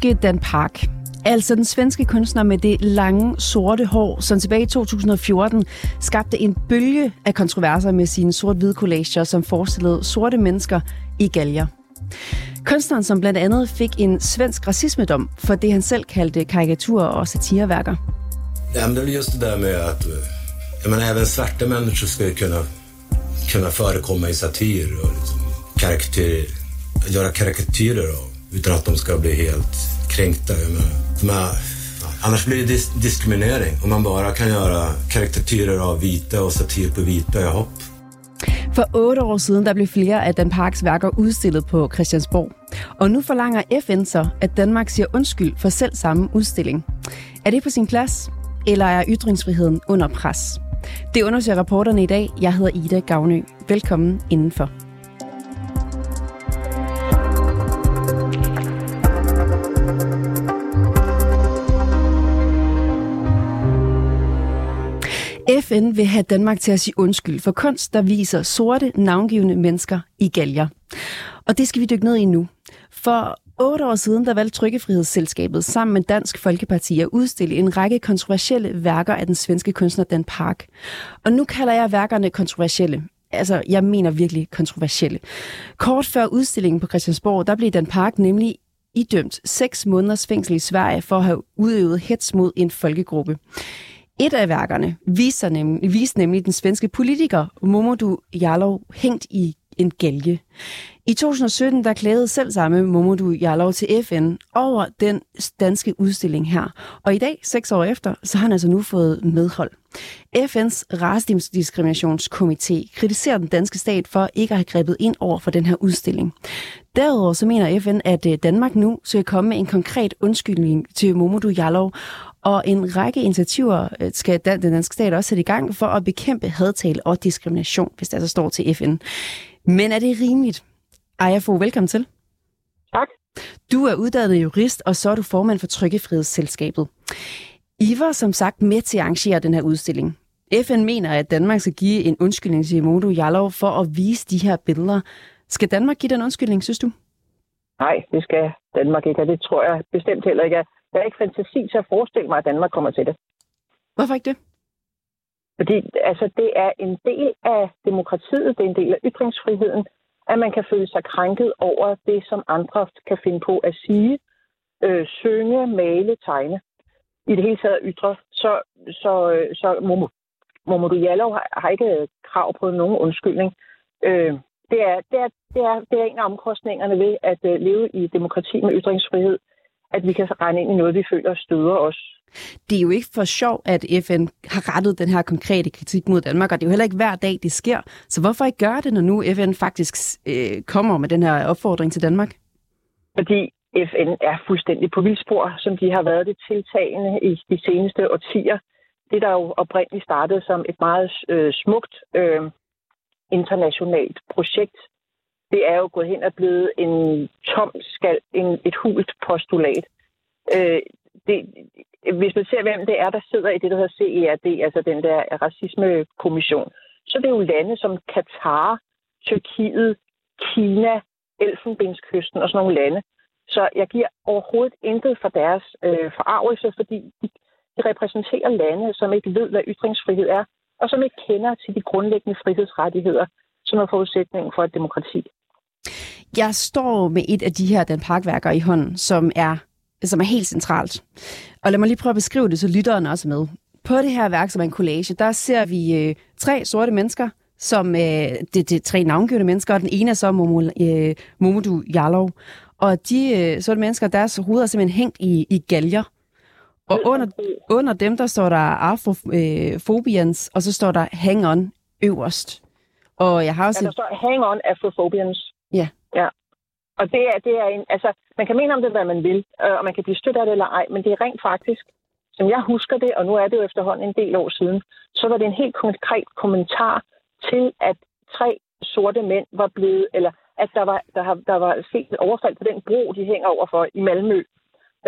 svenske Dan Park? Altså den svenske kunstner med det lange, sorte hår, som tilbage i 2014 skabte en bølge af kontroverser med sine sort-hvide collager, som forestillede sorte mennesker i galger. Kunstneren, som blandt andet fik en svensk racismedom for det, han selv kaldte karikaturer og satireværker. Ja, men det er just det der med att øh, jag menar, även svarta människor ska kunna, kunna förekomma i satir och liksom karakter, göra karikatyrer av utan att de ska bli helt kränkta. Jag men, annars blir det dis diskriminering om man bara kan göra karikatyrer av vita och satir på vita. Jag hopp. For otte år siden der blev flere af Dan Parks værker udstillet på Christiansborg. Og nu forlanger FN så, at Danmark siger undskyld for selv samme udstilling. Er det på sin plads, eller er ytringsfriheden under pres? Det undersøger rapporterne i dag. Jeg hedder Ida Gavnø. Velkommen indenfor. FN vil have Danmark til at sige undskyld for kunst, der viser sorte, navngivende mennesker i galger. Og det skal vi dykke ned i nu. For otte år siden, der valgte Trykkefrihedsselskabet sammen med Dansk Folkeparti at udstille en række kontroversielle værker af den svenske kunstner Dan Park. Og nu kalder jeg værkerne kontroversielle. Altså, jeg mener virkelig kontroversielle. Kort før udstillingen på Christiansborg, der blev Dan Park nemlig idømt seks måneders fængsel i Sverige for at have udøvet hets mod en folkegruppe. Et af værkerne viser nemlig, viser nemlig den svenske politiker Momodou Jarlov hængt i en gælge. I 2017 der klagede selv samme Momodou Jarlov til FN over den danske udstilling her. Og i dag, seks år efter, så har han altså nu fået medhold. FN's racediskriminationskomité kritiserer den danske stat for ikke at have grebet ind over for den her udstilling. Derudover så mener FN, at øh, Danmark nu skal komme med en konkret undskyldning til Momodou Jarlov, og en række initiativer øh, skal den danske stat også sætte i gang for at bekæmpe hadtal og diskrimination, hvis det altså står til FN. Men er det rimeligt? Aya Fogh, velkommen til. Tak. Du er uddannet jurist, og så er du formand for Trykkefrihedsselskabet. I var som sagt med til at arrangere den her udstilling. FN mener, at Danmark skal give en undskyldning til Modo Jallow for at vise de her billeder. Skal Danmark give den undskyldning, synes du? Nej, det skal Danmark ikke, og det tror jeg bestemt heller ikke. Jeg har ikke fantasi til at forestille mig, at Danmark kommer til det. Hvorfor ikke det? Fordi altså, det er en del af demokratiet, det er en del af ytringsfriheden, at man kan føle sig krænket over det, som andre kan finde på at sige, øh, synge, male, tegne. I det hele taget ytre. Så, så, så Momodu Jallow har, har ikke krav på nogen undskyldning. Øh, det, er, det, er, det, er, det er en af omkostningerne ved at øh, leve i demokrati med ytringsfrihed, at vi kan regne ind i noget, vi føler støder os. Det er jo ikke for sjov, at FN har rettet den her konkrete kritik mod Danmark, og det er jo heller ikke hver dag, det sker. Så hvorfor ikke gøre det, når nu FN faktisk øh, kommer med den her opfordring til Danmark? Fordi FN er fuldstændig på vildspor, som de har været det tiltagende i de seneste årtier. Det, der jo oprindeligt startede som et meget øh, smukt øh, internationalt projekt, det er jo gået hen og blevet en tom skal, en, et hult postulat. Øh, det, hvis man ser, hvem det er, der sidder i det, der hedder CERD, altså den der racismekommission, så det er jo lande som Katar, Tyrkiet, Kina, Elfenbenskysten og sådan nogle lande. Så jeg giver overhovedet intet for deres øh, forarvelse, fordi de, de repræsenterer lande, som ikke ved, hvad ytringsfrihed er, og som ikke kender til de grundlæggende frihedsrettigheder, som er forudsætningen for et demokrati. Jeg står med et af de her Dan Park-værker i hånden, som er, som er helt centralt. Og lad mig lige prøve at beskrive det, så lytteren også er med. På det her værk, som er en collage, der ser vi øh, tre sorte mennesker, som øh, det, det er tre navngivende mennesker, og den ene er så Momo, øh, Momodou Jallow. Og de øh, sorte mennesker, deres hoveder er simpelthen hængt i, i galger. Og under, under dem, der står der Afrofobians, øh, og så står der Hang On øverst. Og jeg har også... Ja, der står Hang On Afrofobians. Ja. Og det er, det er en, altså, man kan mene om det, hvad man vil, øh, og man kan blive stødt af det eller ej, men det er rent faktisk, som jeg husker det, og nu er det jo efterhånden en del år siden, så var det en helt konkret kommentar til, at tre sorte mænd var blevet, eller at der var, der, har, der var sket et overfald på den bro, de hænger overfor i Malmø.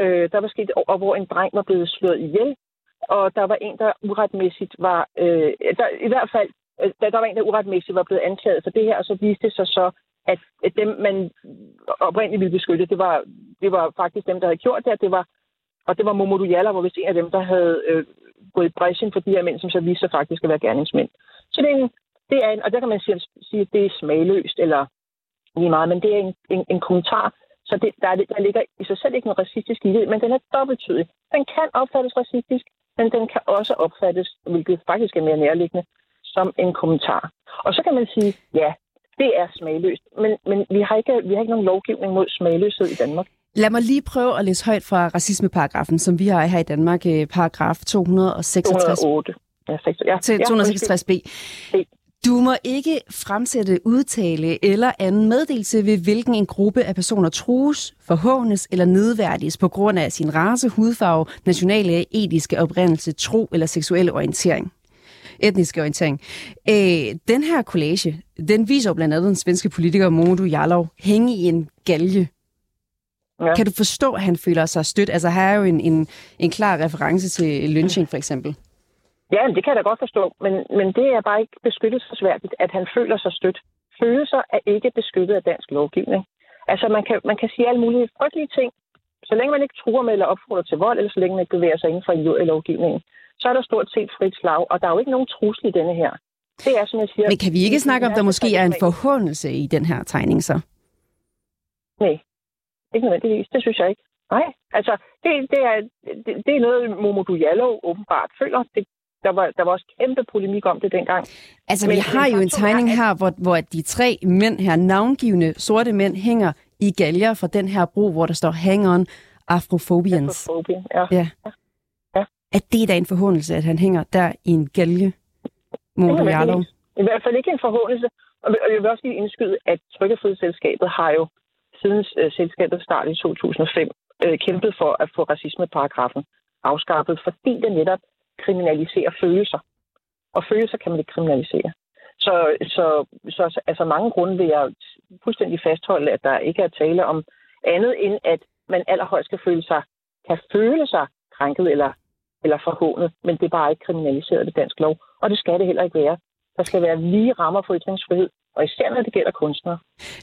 Øh, der var sket over, hvor en dreng var blevet slået ihjel, og der var en, der uretmæssigt var, øh, der, i hvert fald, øh, der, der var en, der uretmæssigt var blevet anklaget for det her, og så viste det sig så, at dem, man oprindeligt ville beskytte, det var det var faktisk dem, der havde gjort det, det var, og det var Momodou Jalla, hvor vi en af dem, der havde øh, gået i bræschen for de her mænd, som så viste sig faktisk at være gerningsmænd. Så det er en, det er en, og der kan man sige, sige at det er smagløst, eller lige meget, men det er en, en, en kommentar, så det, der, der ligger i sig selv ikke noget racistisk i det, men den er dobbelttydig. Den kan opfattes racistisk, men den kan også opfattes, hvilket faktisk er mere nærliggende, som en kommentar. Og så kan man sige, ja, det er smagløst, men, men vi, har ikke, vi har ikke nogen lovgivning mod smagløshed i Danmark. Lad mig lige prøve at læse højt fra racismeparagrafen, som vi har her i Danmark, øh, paragraf 266. 208. Ja, ja, til 266b. Du må ikke fremsætte, udtale eller anden meddelelse ved hvilken en gruppe af personer trues, forhånes eller nedværdiges på grund af sin race, hudfarve, nationale, etiske oprindelse, tro eller seksuelle orientering etniske orientering. Øh, den her collage, den viser jo blandt andet den svenske politiker Modu Jarlov hænge i en galge. Ja. Kan du forstå, at han føler sig stødt? Altså, her er jo en, en, en klar reference til lynching, for eksempel. Ja, det kan jeg da godt forstå, men, men det er bare ikke beskyttelsesværdigt, at han føler sig stødt. Følelser er ikke beskyttet af dansk lovgivning. Altså, man kan, man kan sige alle mulige frygtelige ting, så længe man ikke truer med eller opfordrer til vold, eller så længe man ikke bevæger sig inden for lovgivningen, så er der stort set frit slag, og der er jo ikke nogen trussel i denne her. Det er, som jeg siger... Men kan vi ikke snakke om, der måske er en forhåndelse i den her tegning så? Nej, ikke nødvendigvis. Det synes jeg ikke. Nej, altså, det, det, er, det, det er noget, Momodu Jallo åbenbart føler. Det, der, var, der var også kæmpe polemik om det dengang. Altså, Men, vi har jo en tegning her, hvor, hvor de tre mænd her, navngivende sorte mænd, hænger i galger fra den her bro, hvor der står Hang on Afrophobians. Afrophobia, ja. ja. ja. At det er da en forhåndelse, at han hænger der i en galge, Mondo Jarlov. I hvert fald ikke en forhåndelse. Og jeg vil også lige indskyde, at Trykkefrihedsselskabet har jo siden uh, selskabet start i 2005 uh, øh, kæmpet for at få racismeparagrafen afskaffet, fordi det netop kriminaliserer følelser. Og følelser kan man ikke kriminalisere. Så, så, så altså mange grunde vil jeg fuldstændig fastholde, at der ikke er tale om andet end, at man allerhøjst skal føle sig, kan føle sig krænket eller, eller forhånet, men det er bare ikke kriminaliseret ved dansk lov. Og det skal det heller ikke være. Der skal være lige rammer for ytringsfrihed, og især når det gælder kunstnere.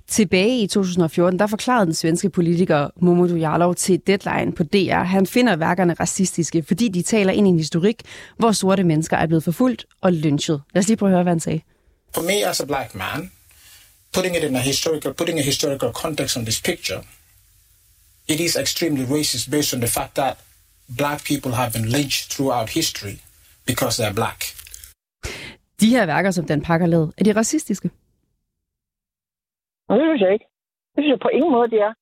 Tilbage i 2014, der forklarede den svenske politiker Momodu Jarlov til Deadline på DR, han finder værkerne racistiske, fordi de taler ind i en historik, hvor sorte mennesker er blevet forfulgt og lynchet. Lad os lige prøve at høre, hvad han sagde. For me as a black man, putting it in a historical, putting a historical context on this picture, it is extremely racist based on the fact that black people have been lynched throughout history because they're black. De her værker, som Dan Parker lavede, er de racistiske? Det synes jeg ikke. Det synes jeg på ingen måde, det er.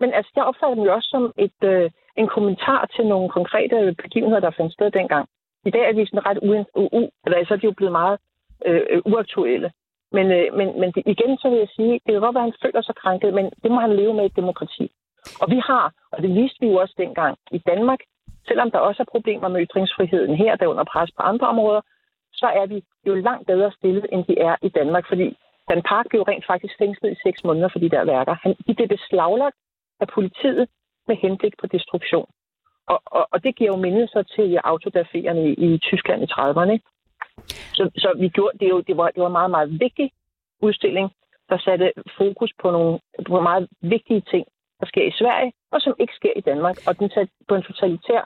Men altså, jeg opfatter dem jo også som et, øh, en kommentar til nogle konkrete begivenheder, der fandt sted dengang. I dag er de sådan ret uen, u, u, eller så er de jo blevet meget øh, uaktuelle. Men, øh, men, men det, igen så vil jeg sige, det kan godt være, at han føler sig krænket, men det må han leve med i et demokrati. Og vi har, og det viste vi jo også dengang i Danmark, selvom der også er problemer med ytringsfriheden her, der under pres på andre områder, så er vi jo langt bedre stillet, end de er i Danmark, fordi Dan Park blev rent faktisk fængslet i seks måneder for de der værker. Han, de blev beslaglagt af politiet med henblik på destruktion. Og, og, og det giver jo mindelser til autografierne i, i Tyskland i 30'erne. Så, så vi gjorde, det, jo, det, var, det var en meget, meget vigtig udstilling, der satte fokus på nogle på meget vigtige ting, der sker i Sverige, og som ikke sker i Danmark. Og den satte på en totalitær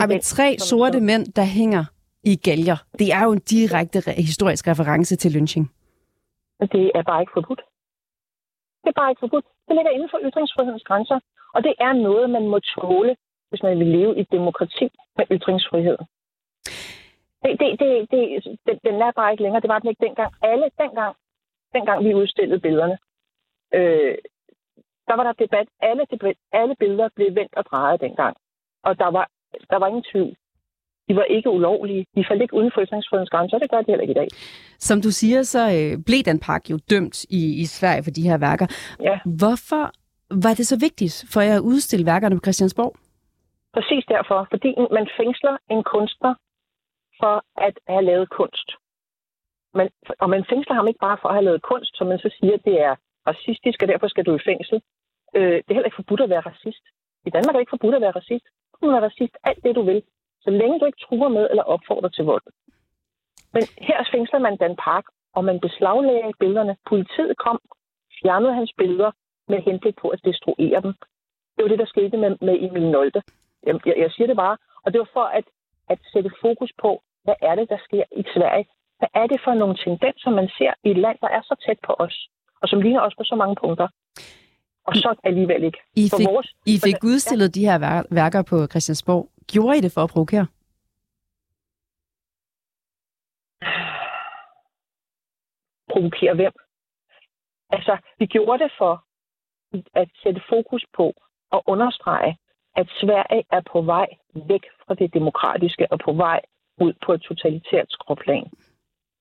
Har vi tre sorte mænd, der hænger i galger? Det er jo en direkte historisk reference til lynching. Det er bare ikke forbudt. Det er bare ikke forbudt. Det ligger inden for ytringsfrihedens grænser. Og det er noget, man må tåle, hvis man vil leve i et demokrati med ytringsfrihed. Det, det, det, det, den er bare ikke længere. Det var den ikke dengang. Alle, dengang, dengang vi udstillede billederne, øh, der var der debat. Alle, alle billeder blev vendt og drejet dengang. Og der var, der var ingen tvivl. De var ikke ulovlige. De faldt ikke uden for ytringsfrihedens grænser, det gør de heller ikke i dag. Som du siger, så øh, blev Dan Park jo dømt i, i Sverige for de her værker. Ja. Hvorfor var det så vigtigt for jer at udstille værkerne på Christiansborg? Præcis derfor. Fordi man fængsler en kunstner for at have lavet kunst. Man, og man fængsler ham ikke bare for at have lavet kunst, som man så siger, det er racistisk, og derfor skal du i fængsel. Øh, det er heller ikke forbudt at være racist. I Danmark er det ikke forbudt at være racist. Du kan være racist alt det, du vil, så længe du ikke truer med eller opfordrer til vold. Men her fængsler man Dan Park, og man beslaglagde billederne. Politiet kom, fjernede hans billeder med henblik på at destruere dem. Det var det, der skete med, med Emil Nolte. Jeg, jeg, jeg siger det bare. Og det var for at, at sætte fokus på, hvad er det, der sker i Sverige? Hvad er det for nogle tendenser, man ser i et land, der er så tæt på os, og som ligner os på så mange punkter? Og så alligevel ikke. I fik, vores, I fik udstillet ja. de her værker på Christiansborg. Gjorde I det for at provokere? Provokere hvem? Altså, vi gjorde det for at sætte fokus på og understrege, at Sverige er på vej væk fra det demokratiske og på vej ud på et totalitært skråplan.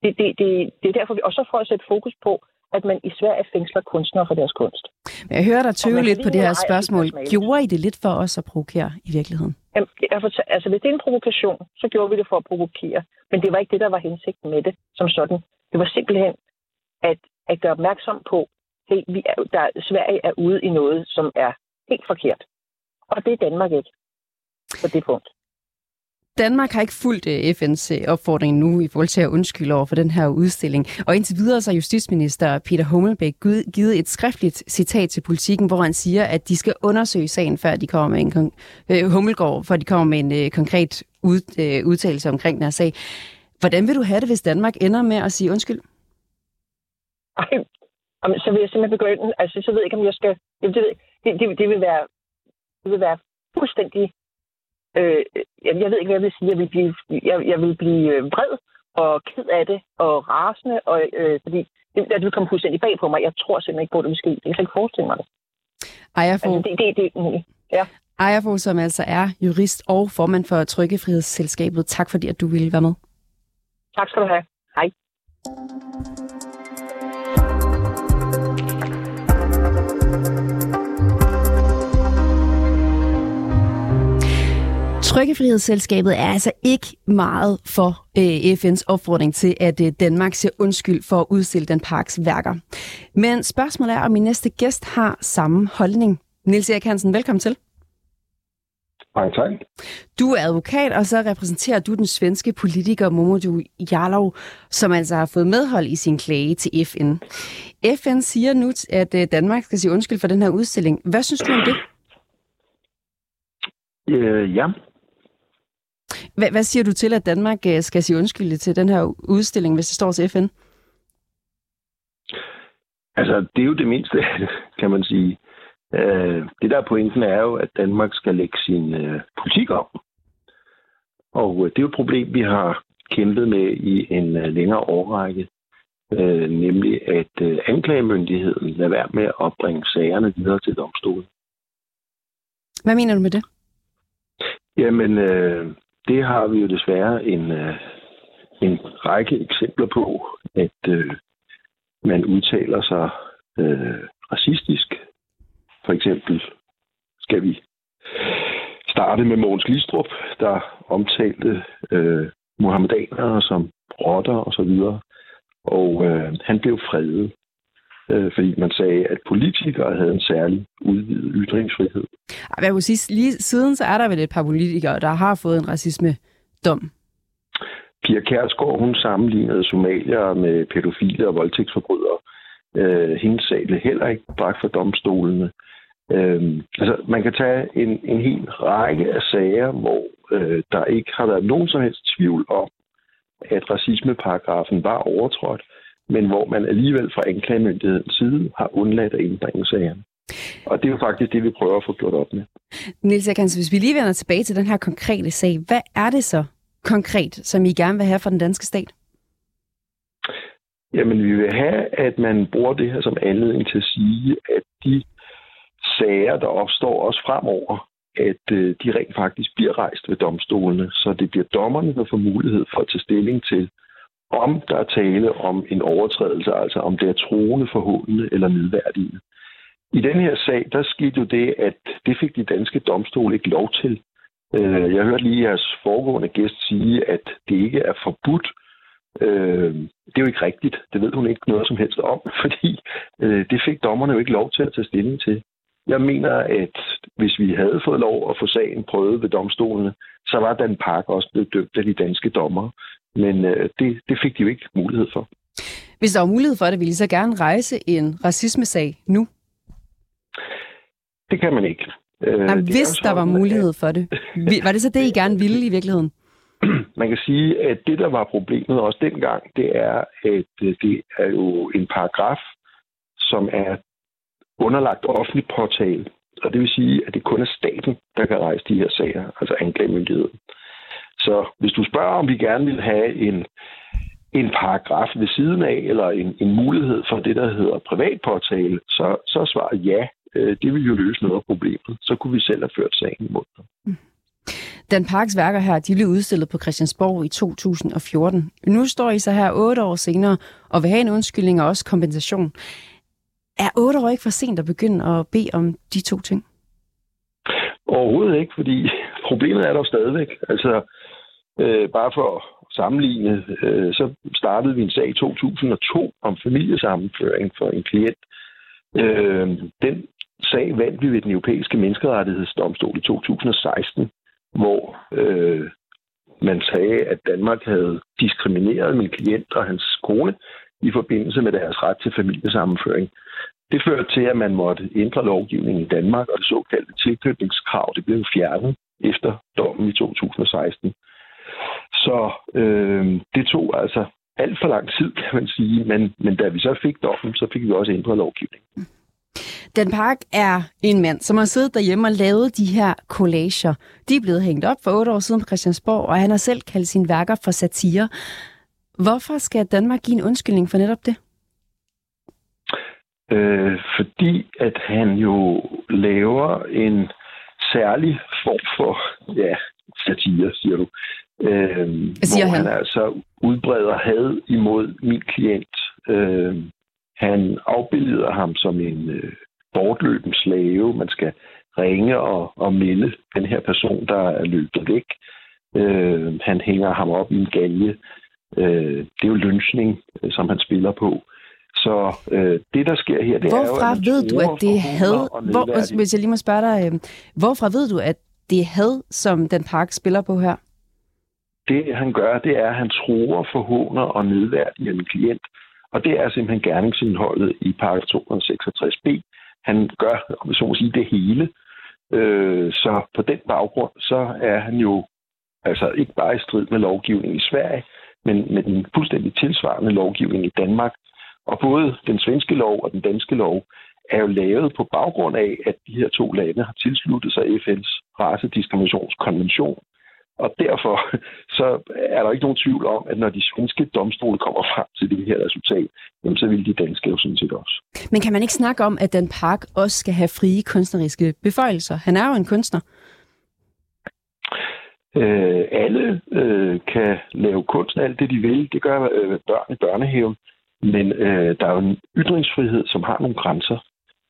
Det, det, det, det er derfor, vi, og så for at sætte fokus på, at man i Sverige fængsler kunstnere for deres kunst. Men jeg hører dig tøve lidt på det her spørgsmål. Gjorde I det lidt for os at provokere i virkeligheden? Jamen, jeg fortæ- altså, hvis det er en provokation, så gjorde vi det for at provokere. Men det var ikke det, der var hensigten med det som sådan. Det var simpelthen at, at gøre opmærksom på, hey, vi er, der, Sverige er ude i noget, som er helt forkert. Og det er Danmark ikke på det punkt. Danmark har ikke fulgt øh, FN's øh, opfordring nu i forhold til at undskylde over for den her udstilling. Og indtil videre så har justitsminister Peter Hummelbæk givet et skriftligt citat til politikken, hvor han siger, at de skal undersøge sagen, før de kommer med en kon- øh, før de kommer med en øh, konkret ud, øh, udtalelse omkring den her sag. Hvordan vil du have det, hvis Danmark ender med at sige undskyld? Ej, så vil jeg simpelthen begynde, altså så ved jeg ikke, om jeg skal, det, det, det, det, vil, være, det vil være fuldstændig Øh, jeg ved ikke, hvad jeg vil sige. Jeg vil blive, jeg, jeg vil blive øh, vred og ked af det og rasende, og, øh, fordi det, det vil komme fuldstændig bag på mig. Jeg tror simpelthen ikke på, at det vil ske. Jeg kan ikke forestille mig det. Ajafo, altså, det, det, det, ja. Ajafo, som altså er jurist og formand for Trykkefrihedsselskabet. Tak fordi, at du ville være med. Tak skal du have. Hej. Trykkefrihedsselskabet er altså ikke meget for øh, FN's opfordring til, at øh, Danmark siger undskyld for at udstille den parks værker. Men spørgsmålet er, om min næste gæst har samme holdning. Nils Erik Hansen, velkommen til. Mange tak. Du er advokat, og så repræsenterer du den svenske politiker Momodou Jarlov, som altså har fået medhold i sin klage til FN. FN siger nu, at øh, Danmark skal sige undskyld for den her udstilling. Hvad synes du om det? Øh, ja, hvad, hvad siger du til, at Danmark øh, skal sige undskyld til den her udstilling, hvis det står til FN? Altså, det er jo det mindste, kan man sige. Øh, det der pointen er jo, at Danmark skal lægge sin øh, politik om. Og det er jo et problem, vi har kæmpet med i en længere årrække. nemlig at anklagemyndigheden lader være med at bringe sagerne videre til domstolen. Hvad mener du med det? Jamen, øh, det har vi jo desværre en, øh, en række eksempler på, at øh, man udtaler sig øh, racistisk. For eksempel skal vi starte med Mogens Glistrup, der omtalte øh, muhammedanere som rotter og så videre. Og øh, han blev fredet øh, fordi man sagde, at politikere havde en særlig udvidet ytringsfrihed. Jeg vil sige, lige siden så er der vel et par politikere, der har fået en racisme-dom. Pia Kærsgaard, hun sammenlignede somalier med pædofile og voldtægtsforbrydere. Øh, hendes sag blev heller ikke bragt for domstolene. Øh, altså, man kan tage en, en hel række af sager, hvor øh, der ikke har været nogen som helst tvivl om, at racismeparagrafen var overtrådt, men hvor man alligevel fra anklagemyndighedens side har undladt at indbringe sagerne. Og det er jo faktisk det, vi prøver at få gjort op med. Niels Erkans, hvis vi lige vender tilbage til den her konkrete sag, hvad er det så konkret, som I gerne vil have fra den danske stat? Jamen, vi vil have, at man bruger det her som anledning til at sige, at de sager, der opstår også fremover, at øh, de rent faktisk bliver rejst ved domstolene, så det bliver dommerne, der får mulighed for at tage stilling til, om der er tale om en overtrædelse, altså om det er troende, forhåndende eller nedværdigende. I den her sag, der skete jo det, at det fik de danske domstole ikke lov til. Øh, jeg hørte lige jeres foregående gæst sige, at det ikke er forbudt. Øh, det er jo ikke rigtigt. Det ved hun ikke noget som helst om, fordi øh, det fik dommerne jo ikke lov til at tage stilling til. Jeg mener, at hvis vi havde fået lov at få sagen prøvet ved domstolene, så var den park også blevet dømt af de danske dommer. Men øh, det, det fik de jo ikke mulighed for. Hvis der var mulighed for det, ville I så gerne rejse en racismesag nu? Det kan man ikke. Øh, Jamen, hvis sådan, der var mulighed for det. Var det så det, I gerne ville i virkeligheden? Man kan sige, at det, der var problemet også dengang, det er, at øh, det er jo en paragraf, som er underlagt offentlig portal. Og det vil sige, at det kun er staten, der kan rejse de her sager, altså anklagemyndigheden. Så hvis du spørger, om vi gerne vil have en, en paragraf ved siden af, eller en, en mulighed for det, der hedder privatportal, så, så er svaret ja. Øh, det vil jo løse noget af problemet. Så kunne vi selv have ført sagen imod dem. Mm. Dan Parks værker her, de blev udstillet på Christiansborg i 2014. Nu står I så her otte år senere og vil have en undskyldning og også kompensation. Er otte år ikke for sent at begynde at bede om de to ting? Overhovedet ikke, fordi problemet er der stadigvæk. Altså, øh, bare for at sammenligne, øh, så startede vi en sag i 2002 om familiesammenføring for en klient. Øh, den sag vandt vi ved den europæiske menneskerettighedsdomstol i 2016 hvor øh, man sagde, at Danmark havde diskrimineret min klient og hans kone i forbindelse med deres ret til familiesammenføring. Det førte til, at man måtte ændre lovgivningen i Danmark, og det såkaldte tilknytningskrav det blev fjernet efter dommen i 2016. Så øh, det tog altså alt for lang tid, kan man sige, men, men da vi så fik dommen, så fik vi også ændret lovgivningen. Dan Park er en mand, som har siddet derhjemme og lavet de her collager. De er blevet hængt op for otte år siden på Christiansborg, og han har selv kaldt sine værker for satire. Hvorfor skal Danmark give en undskyldning for netop det? Øh, fordi at han jo laver en særlig form for ja, satire, siger du. Øh, hvor han? han altså udbreder had imod min klient. Øh, han afbilleder ham som en øh, bortløben slave. Man skal ringe og, og melde den her person, der er løbet væk. Øh, han hænger ham op i en galge. Øh, det er jo lynchning, øh, som han spiller på. Så øh, det, der sker her, det hvorfra er jo, at ved du, at det had... Hvor, hvis jeg lige må spørge dig, øh, hvorfra ved du, at det had, som den park spiller på her? Det, han gør, det er, at han tror, forhåner og nedværdiger en klient. Og det er simpelthen gerningsindholdet i paragraf 266b. Han gør, om så må sige, det hele. Øh, så på den baggrund, så er han jo altså ikke bare i strid med lovgivningen i Sverige, men med den fuldstændig tilsvarende lovgivning i Danmark. Og både den svenske lov og den danske lov er jo lavet på baggrund af, at de her to lande har tilsluttet sig FN's racediskriminationskonvention, og derfor så er der ikke nogen tvivl om, at når de svenske domstole kommer frem til det her resultat, jamen, så vil de danske jo sådan set også. Men kan man ikke snakke om, at den park også skal have frie kunstneriske beføjelser? Han er jo en kunstner. Øh, alle øh, kan lave kunst, alt det de vil. Det gør øh, børn i børnehaven. Men øh, der er jo en ytringsfrihed, som har nogle grænser.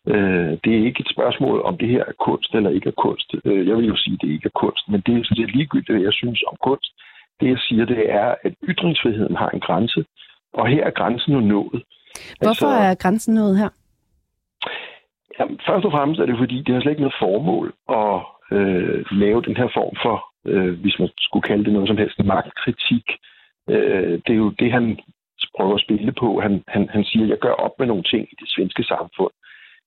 Øh, det er ikke et spørgsmål, om det her er kunst eller ikke er kunst. Øh, jeg vil jo sige, at det ikke er kunst, men det er sådan set ligegyldigt, hvad jeg synes om kunst. Det, jeg siger, det er, at ytringsfriheden har en grænse, og her er grænsen jo nået. Hvorfor altså, er grænsen nået her? Jamen, først og fremmest er det, fordi det har slet ikke noget formål at øh, lave den her form for, øh, hvis man skulle kalde det noget som helst, magtkritik. Øh, det er jo det, han prøver at spille på. Han, han, han siger, at jeg gør op med nogle ting i det svenske samfund.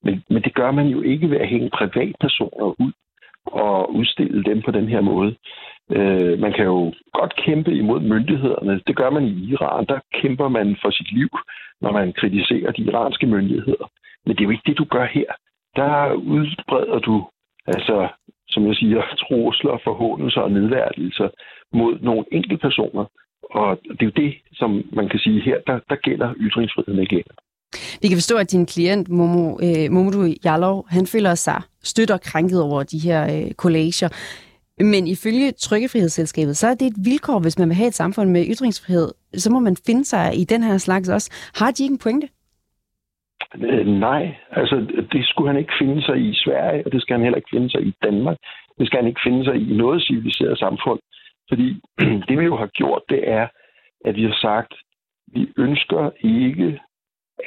Men, men det gør man jo ikke ved at hænge privatpersoner ud og udstille dem på den her måde. Øh, man kan jo godt kæmpe imod myndighederne. Det gør man i Iran. Der kæmper man for sit liv, når man kritiserer de iranske myndigheder. Men det er jo ikke det, du gør her. Der udbreder du, altså, som jeg siger, trusler, forhåndelser og nedværdelser mod nogle enkelte personer. Og det er jo det, som man kan sige her, der, der gælder ytringsfriheden ikke vi kan forstå, at din klient, Momo, øh, Momodu Jarlov, han føler sig stødt og krænket over de her øh, collager. Men ifølge Trykkefrihedsselskabet, så er det et vilkår, hvis man vil have et samfund med ytringsfrihed, så må man finde sig i den her slags også. Har de ikke en pointe? Øh, nej, altså det skulle han ikke finde sig i Sverige, og det skal han heller ikke finde sig i Danmark. Det skal han ikke finde sig i noget civiliseret samfund. Fordi det vi jo har gjort, det er, at vi har sagt, vi ønsker ikke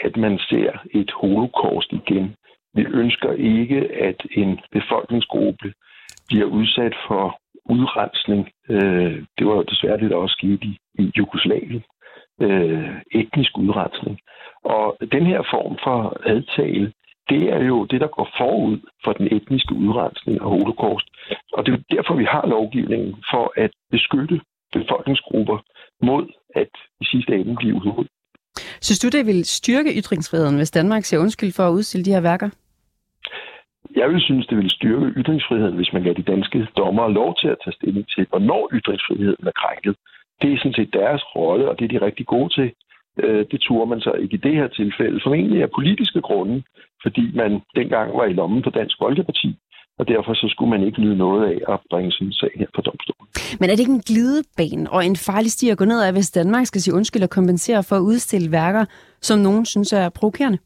at man ser et holocaust igen. Vi ønsker ikke, at en befolkningsgruppe bliver udsat for udrensning. Øh, det var jo desværre det, der også skete i, i Jugoslavien. Øh, etnisk udrensning. Og den her form for adtale, det er jo det, der går forud for den etniske udrensning af holocaust. Og det er derfor, vi har lovgivningen for at beskytte befolkningsgrupper mod at i sidste ende blive udryddet. Synes du, det vil styrke ytringsfriheden, hvis Danmark siger undskyld for at udstille de her værker? Jeg vil synes, det vil styrke ytringsfriheden, hvis man gav de danske dommere lov til at tage stilling til, hvornår ytringsfriheden er krænket. Det er sådan set deres rolle, og det er de rigtig gode til. Øh, det turde man så ikke i det her tilfælde, formentlig af politiske grunde, fordi man dengang var i lommen på Dansk Folkeparti, og derfor så skulle man ikke lyde noget af at bringe sådan en sag her på domstolen. Men er det ikke en glidebane og en farlig sti at gå ned af, hvis Danmark skal sige undskyld og kompensere for at udstille værker, som nogen synes er provokerende?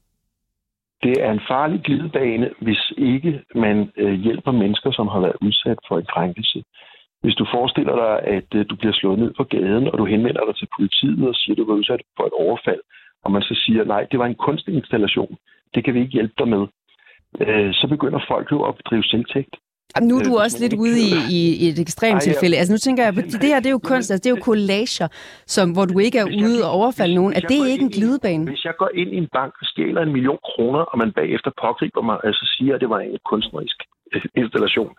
Det er en farlig glidebane, hvis ikke man øh, hjælper mennesker, som har været udsat for en krænkelse. Hvis du forestiller dig, at øh, du bliver slået ned på gaden, og du henvender dig til politiet og siger, at du var udsat for et overfald, og man så siger, nej, det var en kunstinstallation, det kan vi ikke hjælpe dig med, øh, så begynder folk jo at bedrive selvtægt. Jamen, nu er du øh, også lidt ude i, i, et ekstremt Ej, tilfælde. Altså nu tænker jeg, det her det er jo kunst, altså det er jo collager, som, hvor du ikke er ude og overfalde nogen. Er det ikke en glidebane? Hvis jeg går ind i en bank og stjæler en million kroner, og man bagefter pågriber mig, altså siger, at det var en kunstnerisk øh, installation.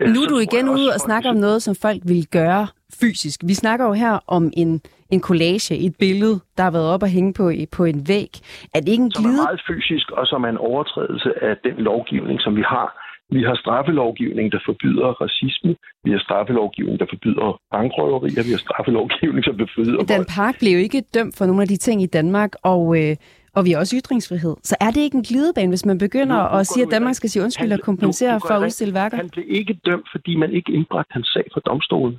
Øh, nu er du igen ude og snakker om noget, som folk vil gøre fysisk. Vi snakker jo her om en, en collage, et billede, der har været op og hænge på, på en væg. Er det ikke en glide? Som er meget fysisk, og som er en overtrædelse af den lovgivning, som vi har vi har straffelovgivning, der forbyder racisme. Vi har straffelovgivning, der forbyder bankrøverier. Vi har straffelovgivning, som forbyder Den park blev jo ikke dømt for nogle af de ting i Danmark, og, øh, og vi har også ytringsfrihed. Så er det ikke en glidebane, hvis man begynder nu, at sige, at Danmark skal sige undskyld og kompensere nu, for at udstille værker? Han blev ikke dømt, fordi man ikke indbragte hans sag for domstolen.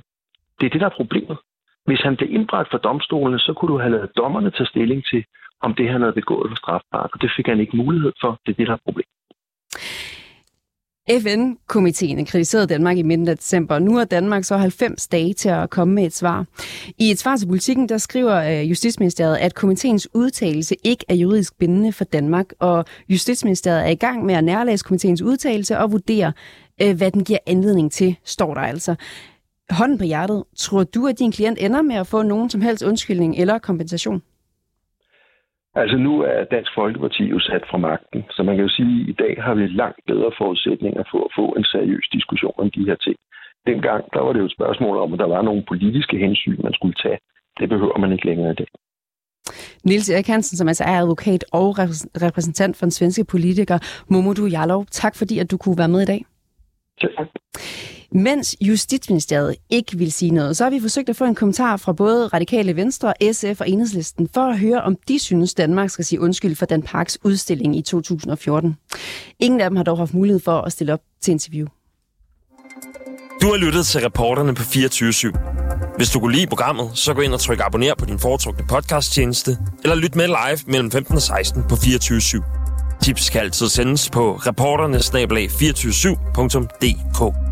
Det er det, der er problemet. Hvis han blev indbragt for domstolene, så kunne du have lavet dommerne tage stilling til, om det han havde begået var strafbart, og det fik han ikke mulighed for. Det er det, der er problemet. FN-komiteen kritiserede Danmark i midten af december. Nu har Danmark så 90 dage til at komme med et svar. I et svar til politikken, der skriver øh, Justitsministeriet, at komiteens udtalelse ikke er juridisk bindende for Danmark, og Justitsministeriet er i gang med at nærlæse komiteens udtalelse og vurdere, øh, hvad den giver anledning til, står der altså. Hånden på hjertet, tror du, at din klient ender med at få nogen som helst undskyldning eller kompensation? Altså nu er Dansk Folkeparti jo sat fra magten, så man kan jo sige, at i dag har vi langt bedre forudsætninger for at få en seriøs diskussion om de her ting. Dengang der var det jo et spørgsmål om, at der var nogle politiske hensyn, man skulle tage. Det behøver man ikke længere i dag. Nils Erik Hansen, som altså er advokat og repræsentant for den svenske politiker Momodu Jarlov. Tak fordi, at du kunne være med i dag. Tak. Mens Justitsministeriet ikke vil sige noget, så har vi forsøgt at få en kommentar fra både Radikale Venstre, SF og Enhedslisten for at høre, om de synes, Danmark skal sige undskyld for Dan parks udstilling i 2014. Ingen af dem har dog haft mulighed for at stille op til interview. Du har lyttet til reporterne på 24 /7. Hvis du kunne lide programmet, så gå ind og tryk abonner på din foretrukne podcasttjeneste, eller lyt med live mellem 15 og 16 på 24 /7. Tips kan altid sendes på reporternesnablag247.dk.